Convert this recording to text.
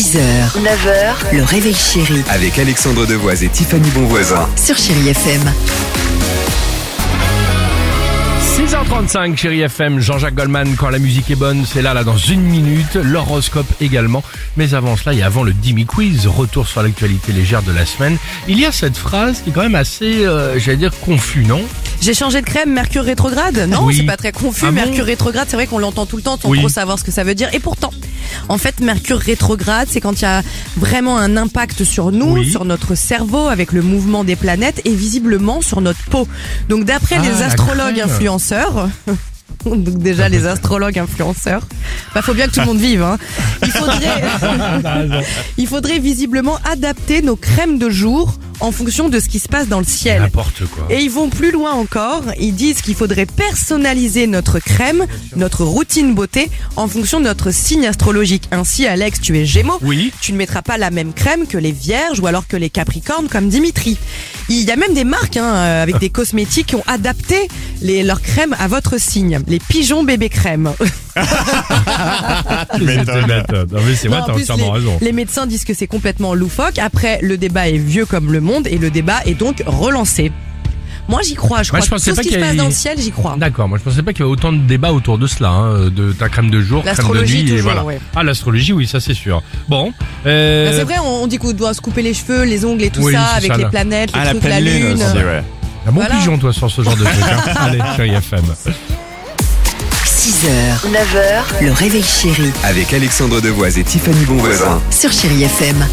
6h, 9h, le réveil chéri Avec Alexandre Devoise et Tiffany Bonvoisin. sur Chérie FM. 6h35, chérie FM, Jean-Jacques Goldman, quand la musique est bonne, c'est là, là, dans une minute, l'horoscope également. Mais avant cela, et avant le Dimi Quiz, retour sur l'actualité légère de la semaine, il y a cette phrase qui est quand même assez, euh, j'allais dire, confus, non? J'ai changé de crème, Mercure rétrograde? Non, Oui. c'est pas très confus. Ah bon? Mercure rétrograde, c'est vrai qu'on l'entend tout le temps sans Oui. trop savoir ce que ça veut dire. Et pourtant, en fait, Mercure rétrograde, c'est quand il y a vraiment un impact sur nous, Oui. sur notre cerveau, avec le mouvement des planètes et visiblement sur notre peau. Donc d'après Ah, les astrologues influenceurs... Donc déjà les astrologues influenceurs, bah faut bien que tout le monde vive. Hein. Il faudrait, il faudrait visiblement adapter nos crèmes de jour en fonction de ce qui se passe dans le ciel. N'importe quoi. Et ils vont plus loin encore. Ils disent qu'il faudrait personnaliser notre crème, notre routine beauté, en fonction de notre signe astrologique. Ainsi, Alex, tu es Gémeaux. Oui. Tu ne mettras pas la même crème que les Vierges ou alors que les Capricornes comme Dimitri. Il y a même des marques hein, euh, avec des cosmétiques qui ont adapté les, leurs crèmes à votre signe. Les pigeons bébé crème. Non mais c'est vrai, Non, en t'as plus, entièrement les, raison. les médecins disent que c'est complètement loufoque. Après, le débat est vieux comme le monde et le débat est donc relancé. Moi, j'y crois. Je Moi, crois je que pensais tout pas ce qui qu'il se y passe avait- dans le ciel, j'y crois. D'accord, moi je pensais pas qu'il y avait autant de débats autour de cela, hein, de ta crème de jour, crème de L'astrologie, nuit, et toujours, voilà. ouais. Ah l'astrologie, oui, ça c'est sûr. Bon, euh, Bah, c'est vrai, on on dit qu'on doit se couper les cheveux, les ongles et tout Oui, ça, c'est avec ça, les là. planètes, le Ah, la truc, la pleine lune lune. aussi, ouais. un bon voilà. pigeon toi sur ce genre de truc. Hein. Allez, chérie FM. 6h, 9h, le réveil chéri Avec Alexandre Devoise et Tiffany Bonvoisin. sur Chérie FM.